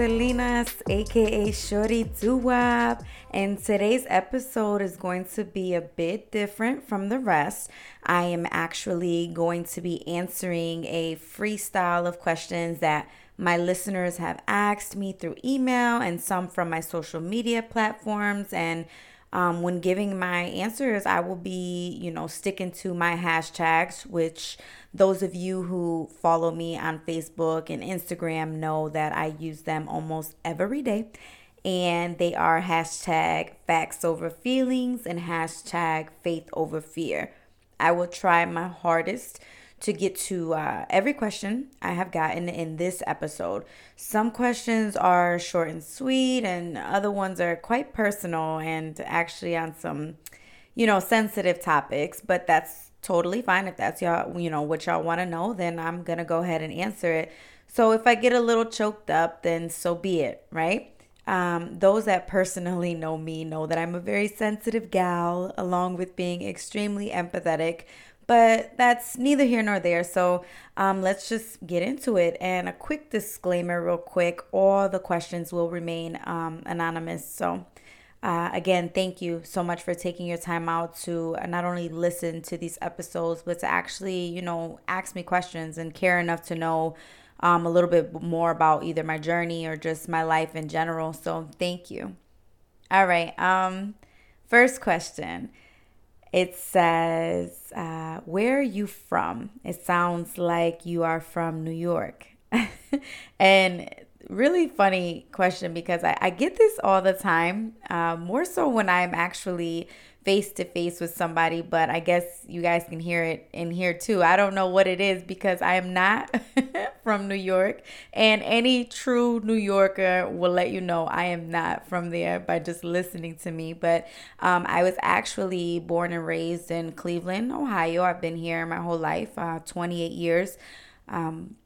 Salinas, aka Shorty Duwab, and today's episode is going to be a bit different from the rest. I am actually going to be answering a freestyle of questions that my listeners have asked me through email and some from my social media platforms and um, when giving my answers, I will be, you know, sticking to my hashtags, which those of you who follow me on Facebook and Instagram know that I use them almost every day. And they are hashtag facts over feelings and hashtag faith over fear. I will try my hardest to get to uh, every question I have gotten in this episode. Some questions are short and sweet, and other ones are quite personal and actually on some, you know, sensitive topics. But that's totally fine if that's y'all, you know, what y'all want to know. Then I'm gonna go ahead and answer it. So if I get a little choked up, then so be it, right? Um, those that personally know me know that I'm a very sensitive gal, along with being extremely empathetic but that's neither here nor there. So um, let's just get into it. And a quick disclaimer, real quick all the questions will remain um, anonymous. So uh, again, thank you so much for taking your time out to not only listen to these episodes, but to actually, you know, ask me questions and care enough to know um, a little bit more about either my journey or just my life in general. So thank you. All right. Um, first question. It says, uh, Where are you from? It sounds like you are from New York. and really funny question because I, I get this all the time, uh, more so when I'm actually face to face with somebody, but I guess you guys can hear it in here too. I don't know what it is because I am not from New York, and any true New Yorker will let you know I am not from there by just listening to me. But um, I was actually born and raised in Cleveland, Ohio. I've been here my whole life, uh, 28 years. Um,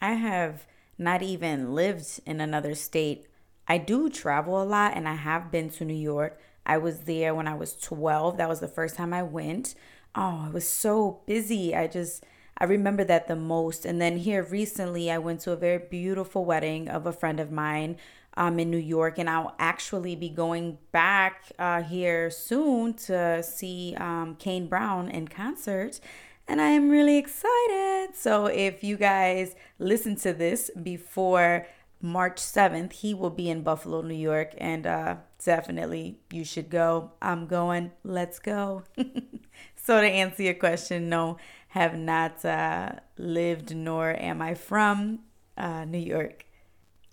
I have not even lived in another state. I do travel a lot, and I have been to New York I was there when I was 12. That was the first time I went. Oh, I was so busy. I just, I remember that the most. And then here recently, I went to a very beautiful wedding of a friend of mine um, in New York. And I'll actually be going back uh, here soon to see um, Kane Brown in concert. And I am really excited. So if you guys listen to this before March 7th, he will be in Buffalo, New York, and uh, definitely you should go. I'm going. Let's go. so, to answer your question, no, have not uh, lived nor am I from uh, New York.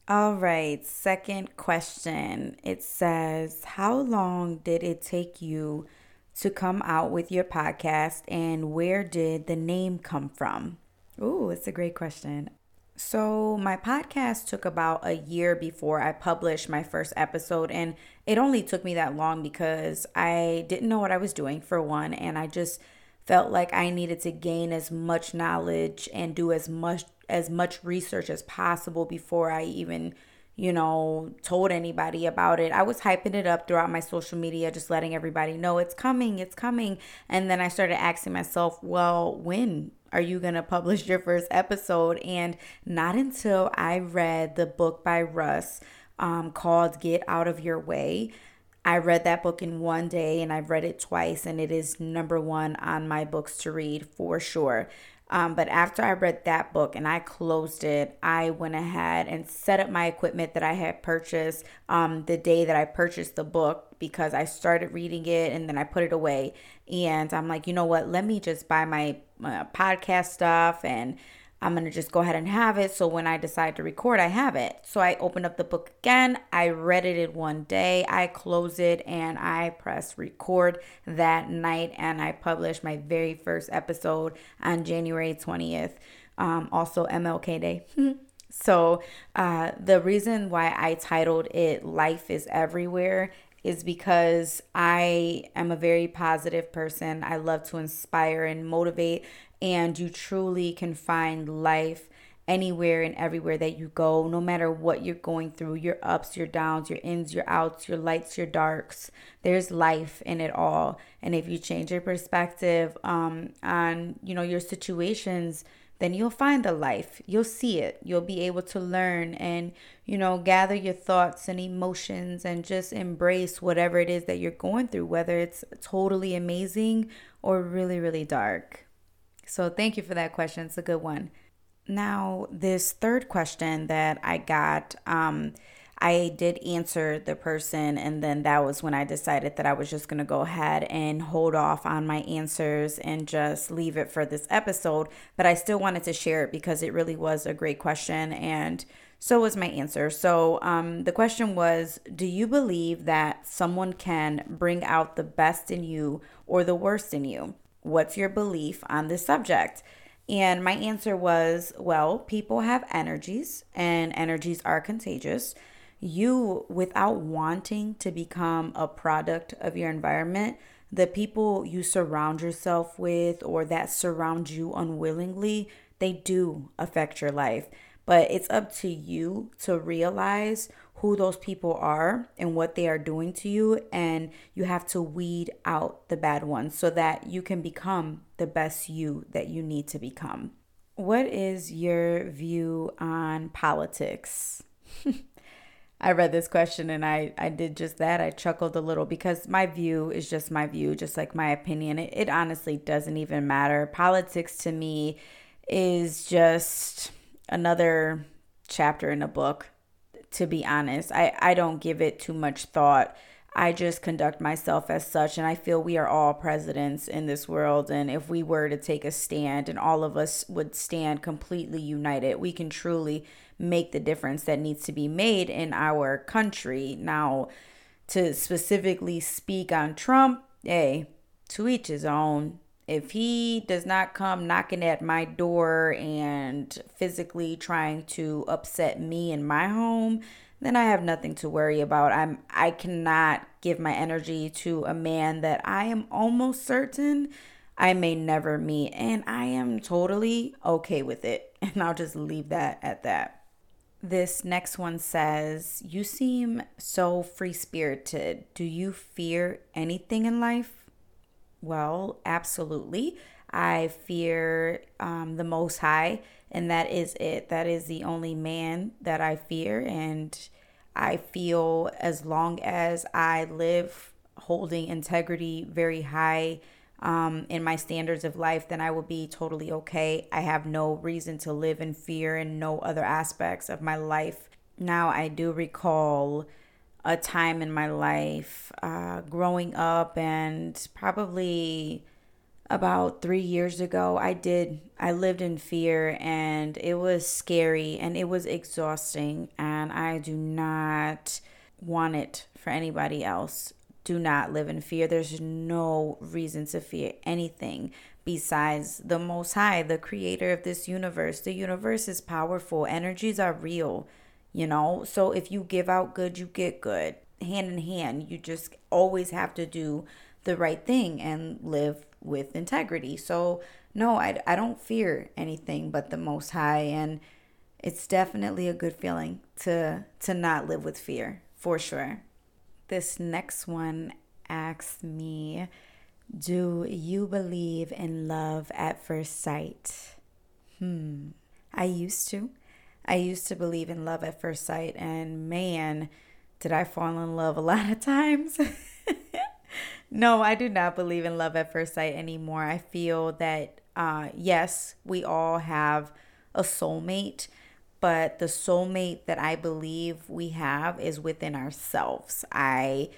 All right, second question. It says, How long did it take you to come out with your podcast, and where did the name come from? Ooh, it's a great question. So, my podcast took about a year before I published my first episode, and it only took me that long because I didn't know what I was doing, for one, and I just felt like I needed to gain as much knowledge and do as much as much research as possible before I even, you know, told anybody about it. I was hyping it up throughout my social media, just letting everybody know it's coming, it's coming. And then I started asking myself, well, when are you going to publish your first episode? And not until I read the book by Russ um, called Get Out of Your Way. I read that book in one day and I've read it twice, and it is number one on my books to read for sure. Um, but after I read that book and I closed it, I went ahead and set up my equipment that I had purchased um, the day that I purchased the book because I started reading it and then I put it away. And I'm like, you know what? Let me just buy my, my podcast stuff and I'm going to just go ahead and have it. So when I decide to record, I have it. So I opened up the book again. I read it in one day. I close it and I press record that night. And I published my very first episode on January 20th. Um, also, MLK Day. so uh, the reason why I titled it Life is Everywhere is because I am a very positive person. I love to inspire and motivate, and you truly can find life anywhere and everywhere that you go, no matter what you're going through your ups, your downs, your ins, your outs, your lights, your darks. There's life in it all. And if you change your perspective um, on, you know, your situations, then you'll find the life. You'll see it. You'll be able to learn and, you know, gather your thoughts and emotions and just embrace whatever it is that you're going through, whether it's totally amazing or really, really dark. So, thank you for that question. It's a good one. Now, this third question that I got, um, I did answer the person, and then that was when I decided that I was just going to go ahead and hold off on my answers and just leave it for this episode. But I still wanted to share it because it really was a great question, and so was my answer. So um, the question was Do you believe that someone can bring out the best in you or the worst in you? What's your belief on this subject? And my answer was, well, people have energies and energies are contagious you, without wanting to become a product of your environment, the people you surround yourself with or that surround you unwillingly, they do affect your life. But it's up to you to realize who those people are and what they are doing to you. And you have to weed out the bad ones so that you can become the best you that you need to become. What is your view on politics? I read this question and I, I did just that. I chuckled a little because my view is just my view, just like my opinion. It, it honestly doesn't even matter. Politics to me is just another chapter in a book, to be honest. I, I don't give it too much thought. I just conduct myself as such. And I feel we are all presidents in this world. And if we were to take a stand and all of us would stand completely united, we can truly make the difference that needs to be made in our country. Now, to specifically speak on Trump, hey, to each his own. If he does not come knocking at my door and physically trying to upset me in my home, then I have nothing to worry about. I'm I cannot give my energy to a man that I am almost certain I may never meet and I am totally okay with it. And I'll just leave that at that. This next one says, You seem so free spirited. Do you fear anything in life? Well, absolutely. I fear um, the Most High, and that is it. That is the only man that I fear. And I feel as long as I live holding integrity very high um, in my standards of life, then I will be totally okay. I have no reason to live in fear in no other aspects of my life. Now, I do recall a time in my life uh, growing up and probably about three years ago i did i lived in fear and it was scary and it was exhausting and i do not want it for anybody else do not live in fear. There's no reason to fear anything besides the Most High, the creator of this universe. The universe is powerful, energies are real, you know? So if you give out good, you get good. Hand in hand, you just always have to do the right thing and live with integrity. So, no, I, I don't fear anything but the Most High. And it's definitely a good feeling to to not live with fear for sure. This next one asks me Do you believe in love at first sight? Hmm. I used to. I used to believe in love at first sight, and man, did I fall in love a lot of times. no, I do not believe in love at first sight anymore. I feel that, uh, yes, we all have a soulmate but the soulmate that I believe we have is within ourselves. I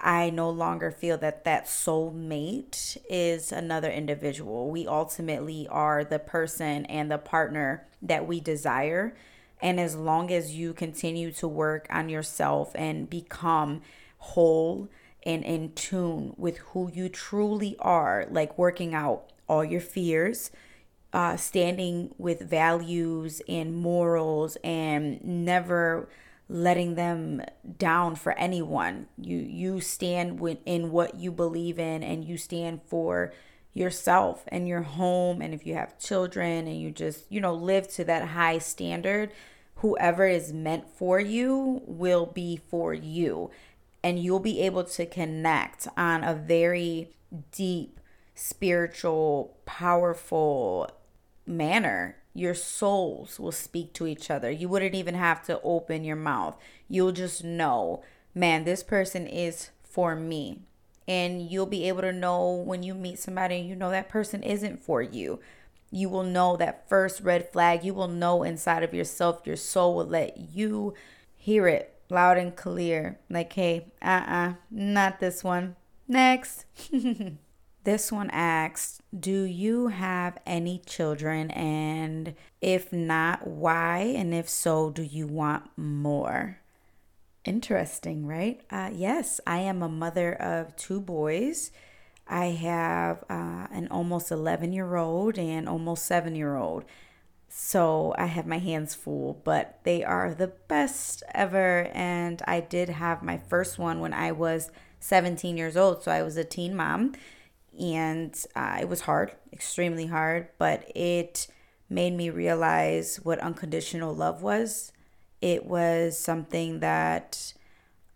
I no longer feel that that soulmate is another individual. We ultimately are the person and the partner that we desire. And as long as you continue to work on yourself and become whole and in tune with who you truly are, like working out all your fears, uh, standing with values and morals and never letting them down for anyone. You you stand in what you believe in and you stand for yourself and your home and if you have children and you just, you know, live to that high standard, whoever is meant for you will be for you and you'll be able to connect on a very deep spiritual, powerful manner. Your souls will speak to each other. You wouldn't even have to open your mouth. You'll just know, man, this person is for me. And you'll be able to know when you meet somebody and you know that person isn't for you. You will know that first red flag. You will know inside of yourself, your soul will let you hear it loud and clear. Like, hey, uh uh-uh, uh, not this one. Next. this one asks Do you have any children? And if not, why? And if so, do you want more? Interesting, right? Uh, yes, I am a mother of two boys. I have uh, an almost 11 year old and almost seven year old. So I have my hands full, but they are the best ever. And I did have my first one when I was 17 years old. So I was a teen mom. And uh, it was hard, extremely hard, but it made me realize what unconditional love was. It was something that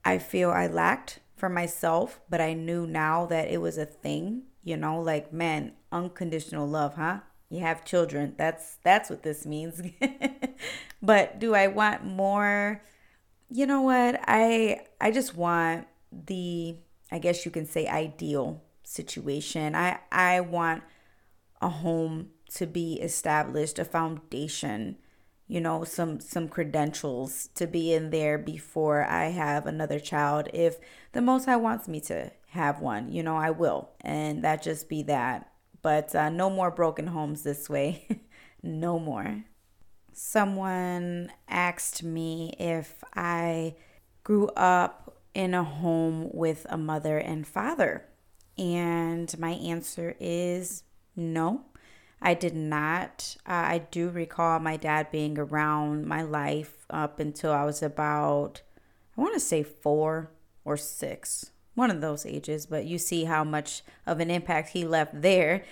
I feel I lacked for myself, but I knew now that it was a thing, you know, like man, unconditional love, huh? You have children. That's that's what this means. but do I want more? You know what? I I just want the I guess you can say ideal situation. I I want a home to be established, a foundation you know some some credentials to be in there before I have another child. If the most high wants me to have one you know I will and that just be that. But uh, no more broken homes this way. No more. Someone asked me if I grew up in a home with a mother and father and my answer is no I did not. Uh, I do recall my dad being around my life up until I was about, I want to say four or six, one of those ages, but you see how much of an impact he left there.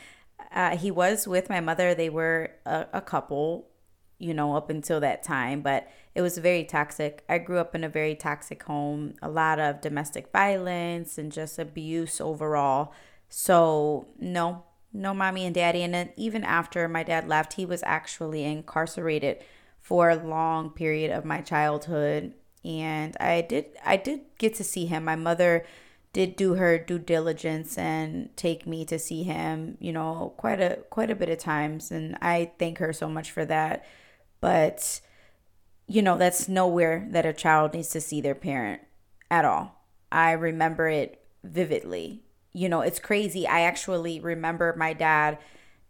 Uh, he was with my mother. They were a, a couple, you know, up until that time, but it was very toxic. I grew up in a very toxic home, a lot of domestic violence and just abuse overall. So, no, no mommy and daddy. And then even after my dad left, he was actually incarcerated for a long period of my childhood. And I did I did get to see him. My mother did do her due diligence and take me to see him, you know, quite a quite a bit of times and I thank her so much for that. But you know, that's nowhere that a child needs to see their parent at all. I remember it vividly you know, it's crazy. I actually remember my dad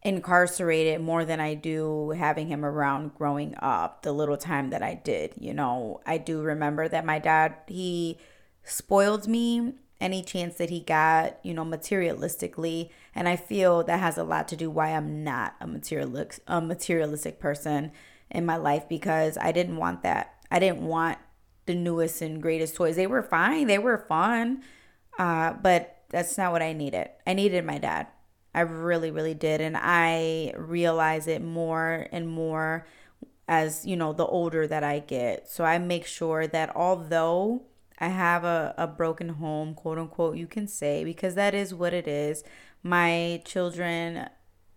incarcerated more than I do having him around growing up, the little time that I did. You know, I do remember that my dad, he spoiled me any chance that he got, you know, materialistically. And I feel that has a lot to do why I'm not a materialistic a materialistic person in my life because I didn't want that. I didn't want the newest and greatest toys. They were fine. They were fun. Uh, but that's not what I needed. I needed my dad. I really, really did. And I realize it more and more as, you know, the older that I get. So I make sure that although I have a, a broken home, quote unquote, you can say, because that is what it is. My children,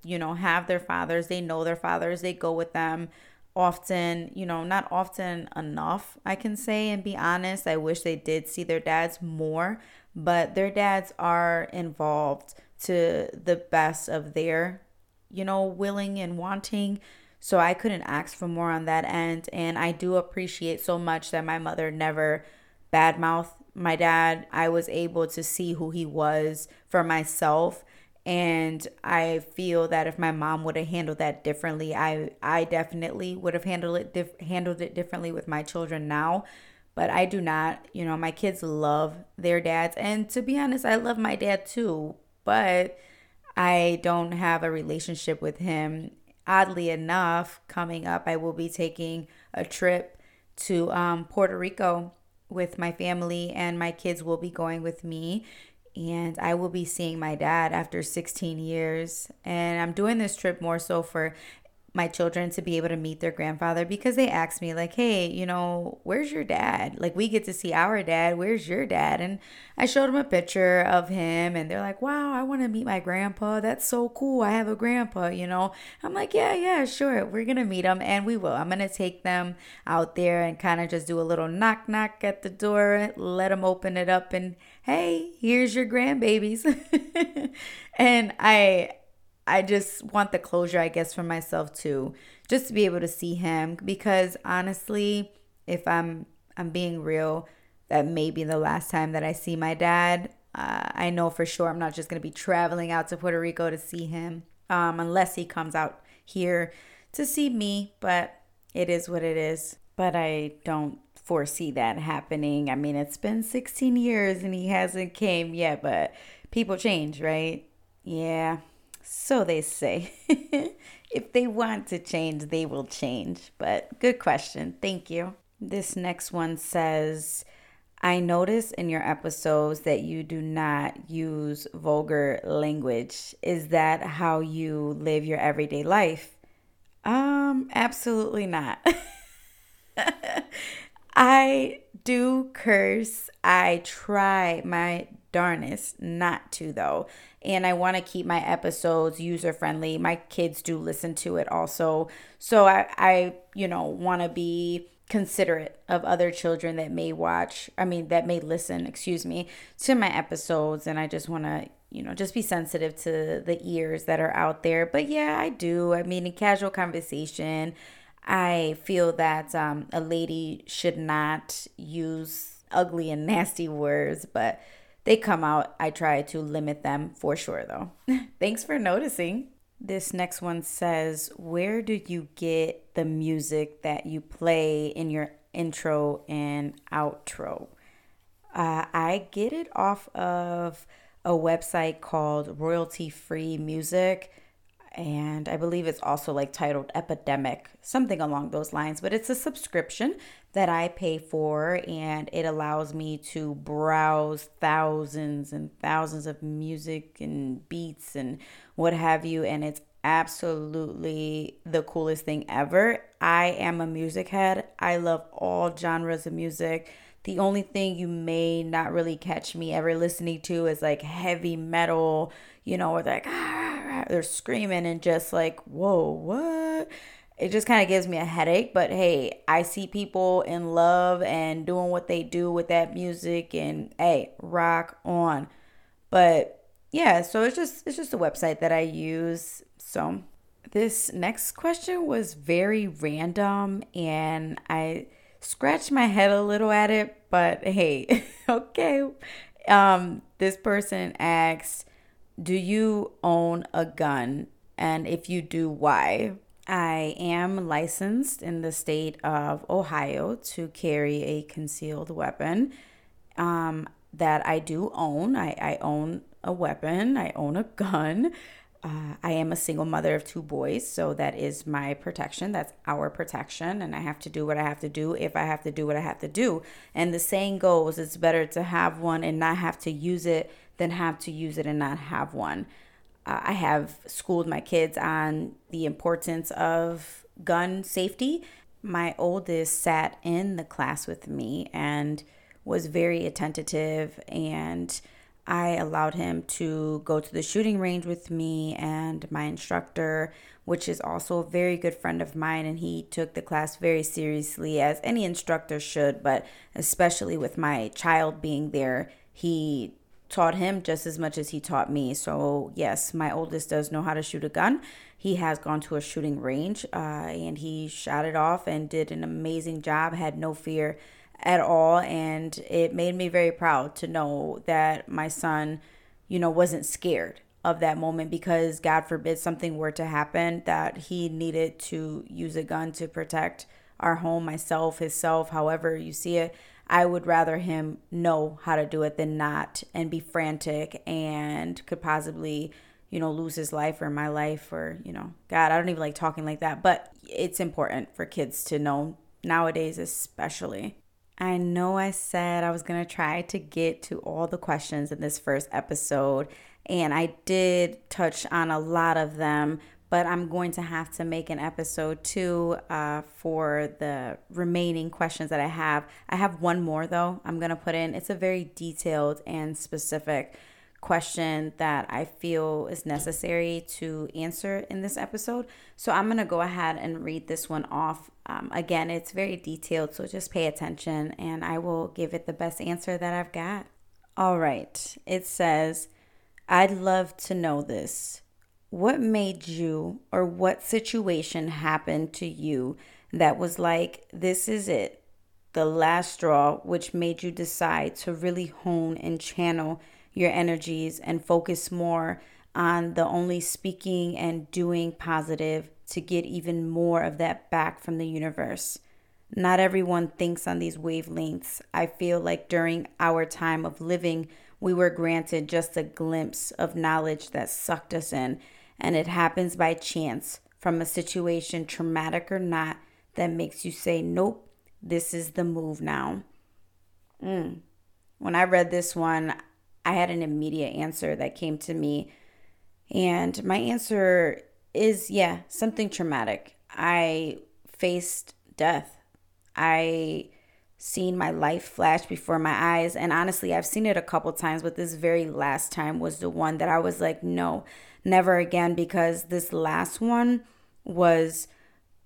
you know, have their fathers, they know their fathers, they go with them often, you know, not often enough, I can say, and be honest. I wish they did see their dads more, but their dads are involved to the best of their, you know, willing and wanting. So I couldn't ask for more on that end. And I do appreciate so much that my mother never badmouth my dad. I was able to see who he was for myself. And I feel that if my mom would have handled that differently, I I definitely would have handled it dif- handled it differently with my children now but I do not. You know, my kids love their dads. And to be honest, I love my dad too, but I don't have a relationship with him. Oddly enough, coming up, I will be taking a trip to um, Puerto Rico with my family, and my kids will be going with me. And I will be seeing my dad after 16 years. And I'm doing this trip more so for my children to be able to meet their grandfather because they ask me like hey you know where's your dad? Like we get to see our dad where's your dad? And i showed them a picture of him and they're like wow i want to meet my grandpa. That's so cool. I have a grandpa you know? I'm like yeah yeah sure. We're gonna meet him and we will. I'm gonna take them out there and kind of just do a little knock knock at the door let them open it up and hey here's your grandbabies and i I just want the closure, I guess, for myself too, just to be able to see him. Because honestly, if I'm I'm being real, that may be the last time that I see my dad. Uh, I know for sure I'm not just gonna be traveling out to Puerto Rico to see him, um, unless he comes out here to see me. But it is what it is. But I don't foresee that happening. I mean, it's been 16 years and he hasn't came yet, but people change, right? Yeah, so they say. if they want to change, they will change. But good question. Thank you. This next one says, I notice in your episodes that you do not use vulgar language. Is that how you live your everyday life? Um, absolutely not. I do curse. I try my darnest not to though. And i want to keep my episodes user friendly my kids do listen to it also. So i i you know want to be considerate of other children that may watch i mean that may listen excuse me to my episodes. And i just want to you know just be sensitive to the ears that are out there. But yeah i do. I mean in casual conversation i feel that um, a lady should not use ugly and nasty words but they come out. I try to limit them for sure, though. Thanks for noticing. This next one says, Where do you get the music that you play in your intro and outro? Uh, I get it off of a website called Royalty Free Music and I believe it's also like titled Epidemic, something along those lines. But it's a subscription that I pay for, and it allows me to browse thousands and thousands of music and beats and what have you. And it's absolutely the coolest thing ever. I am a music head, I love all genres of music. The only thing you may not really catch me ever listening to is like heavy metal, you know, or like ah, they're screaming and just like, whoa, what? It just kind of gives me a headache. But hey, I see people in love and doing what they do with that music, and hey, rock on. But yeah, so it's just it's just a website that I use. So this next question was very random, and I scratched my head a little at it, but hey, okay. Um, this person asks, Do you own a gun? And if you do, why? I am licensed in the state of Ohio to carry a concealed weapon um, that I do own. I, I own a weapon, I own a gun. Uh, I am a single mother of two boys, so that is my protection. That's our protection, and I have to do what I have to do if I have to do what I have to do. And the saying goes, it's better to have one and not have to use it than have to use it and not have one. Uh, I have schooled my kids on the importance of gun safety. My oldest sat in the class with me and was very attentive and I allowed him to go to the shooting range with me and my instructor, which is also a very good friend of mine. And he took the class very seriously, as any instructor should, but especially with my child being there, he taught him just as much as he taught me. So, yes, my oldest does know how to shoot a gun. He has gone to a shooting range uh, and he shot it off and did an amazing job, had no fear at all. And it made me very proud to know that my son, you know, wasn't scared of that moment because God forbid something were to happen that he needed to use a gun to protect our home, myself, himself, however you see it. I would rather him know how to do it than not and be frantic and could possibly, you know, lose his life or my life or, you know, God, I don't even like talking like that, but it's important for kids to know nowadays, especially. I know I said I was going to try to get to all the questions in this first episode, and I did touch on a lot of them, but I'm going to have to make an episode two uh, for the remaining questions that I have. I have one more though, I'm going to put in. It's a very detailed and specific question that I feel is necessary to answer in this episode. So I'm going to go ahead and read this one off. Um, again, it's very detailed, so just pay attention and I will give it the best answer that I've got. All right. It says, I'd love to know this. What made you, or what situation happened to you that was like, this is it, the last straw, which made you decide to really hone and channel your energies and focus more on the only speaking and doing positive to get even more of that back from the universe? Not everyone thinks on these wavelengths. I feel like during our time of living, we were granted just a glimpse of knowledge that sucked us in and it happens by chance from a situation, traumatic or not, that makes you say, Nope, this is the move now. Mm. When I read this one, I had an immediate answer that came to me. And my answer is yeah, something traumatic. I faced death. I seen my life flash before my eyes and honestly, I've seen it a couple times, but this very last time was the one that I was like, no, never again because this last one was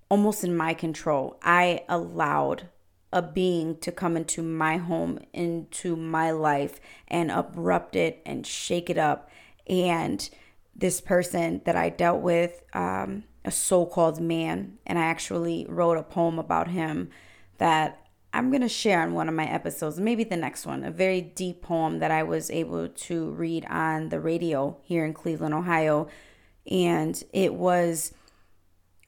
almost in my control. I allowed a being to come into my home, into my life, and abrupt it and shake it up. And this person that I dealt with, um, a so called man, and I actually wrote a poem about him that I'm going to share on one of my episodes, maybe the next one, a very deep poem that I was able to read on the radio here in Cleveland, Ohio. And it was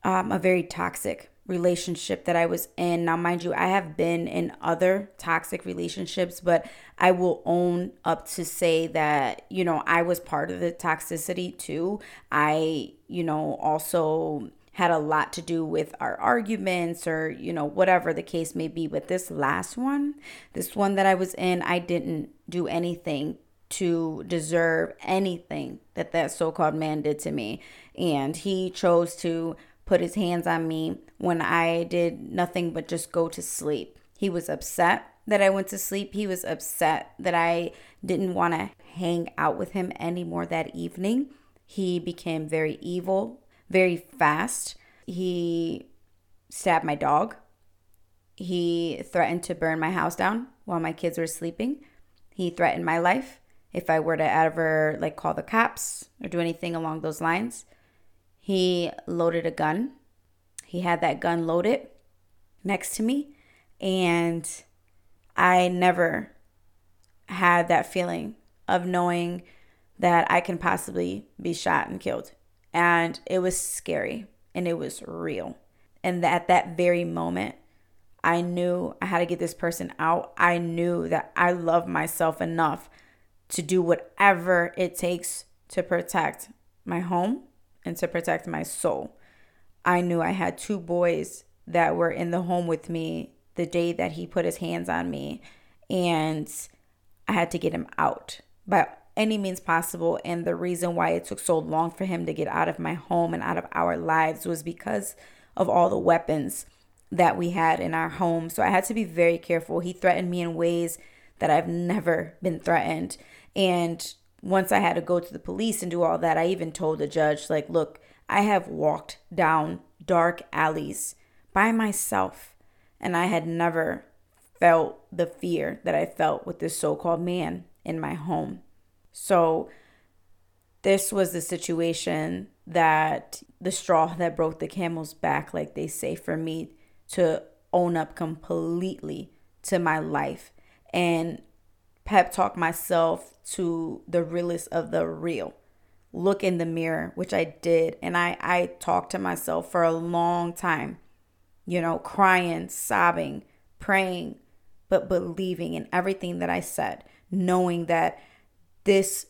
um, a very toxic relationship that I was in. Now, mind you, I have been in other toxic relationships, but I will own up to say that, you know, I was part of the toxicity too. I, you know, also had a lot to do with our arguments or, you know, whatever the case may be. But this last one, this one that I was in, I didn't do anything to deserve anything that that so called man did to me. And he chose to put his hands on me when I did nothing but just go to sleep. He was upset that I went to sleep. He was upset that I didn't want to hang out with him anymore that evening. He became very evil very fast. He stabbed my dog. He threatened to burn my house down while my kids were sleeping. He threatened my life if I were to ever like call the cops or do anything along those lines. He loaded a gun. He had that gun loaded next to me and I never had that feeling of knowing that I can possibly be shot and killed. And it was scary and it was real. And at that very moment, I knew I had to get this person out. I knew that I love myself enough to do whatever it takes to protect my home and to protect my soul. I knew I had two boys that were in the home with me the day that he put his hands on me, and I had to get him out. But any means possible. And the reason why it took so long for him to get out of my home and out of our lives was because of all the weapons that we had in our home. So I had to be very careful. He threatened me in ways that I've never been threatened. And once I had to go to the police and do all that, I even told the judge, like, look, I have walked down dark alleys by myself, and I had never felt the fear that I felt with this so called man in my home. So this was the situation that the straw that broke the camel's back, like they say, for me to own up completely to my life and pep talk myself to the realest of the real. Look in the mirror, which I did. And I, I talked to myself for a long time, you know, crying, sobbing, praying, but believing in everything that I said, knowing that this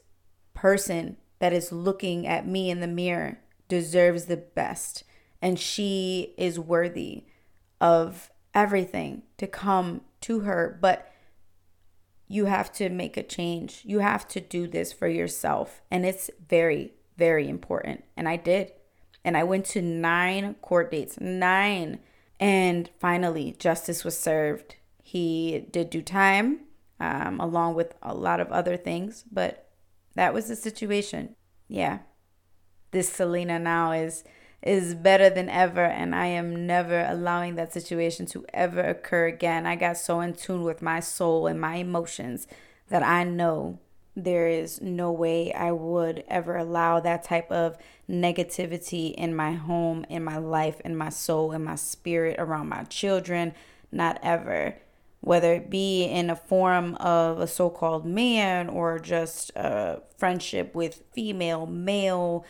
person that is looking at me in the mirror deserves the best. And she is worthy of everything to come to her. But you have to make a change. You have to do this for yourself. And it's very very important. And i did. And I went to nine court dates, nine. And finally, justice was served. He did do time, um, along with a lot of other things, but that was the situation. Yeah. This Selena now is is better than ever and I am never allowing that situation to ever occur again. I got so in tune with my soul and my emotions that I know there is no way I would ever allow that type of negativity in my home, in my life, in my soul, in my spirit, around my children. Not ever. Whether it be in a form of a so called man or just a friendship with female, male,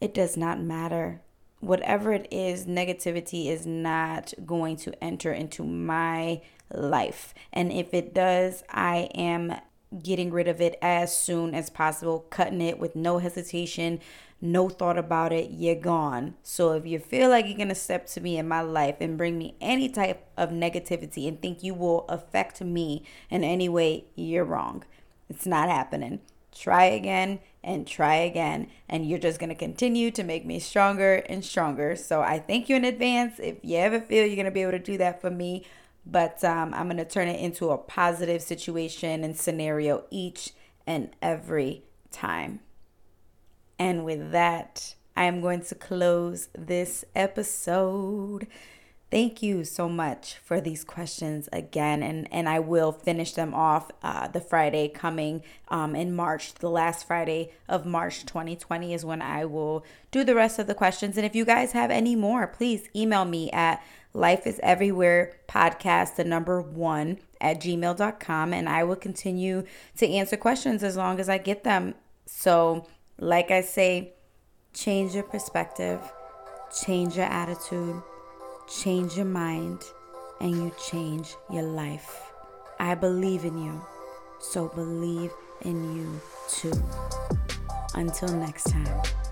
it does not matter whatever it is, negativity is not going to enter into my life. And if it does, I am getting rid of it as soon as possible, cutting it with no hesitation, no thought about it, you're gone. So if you feel like you're to step to me in my life and bring me any type of negativity and think you will affect me in any way, you're wrong. It's not happening. Try again and try again. And you're just to continue to make me stronger and stronger. So I thank you in advance if you ever feel you're to be able to do that for me. But um, I'm to turn it into a positive situation and scenario each and every time. And with that, I am going to close this episode. Thank you so much for these questions again, and and I will finish them off uh, the Friday coming um, in March. The last Friday of March 2020 is when I will do the rest of the questions. And if you guys have any more, please email me at life is everywhere podcast the number one at gmail.com and i will continue to answer questions as long as i get them so like i say change your perspective change your attitude change your mind, and you change your life. I believe in you, so believe in you too. Until next time.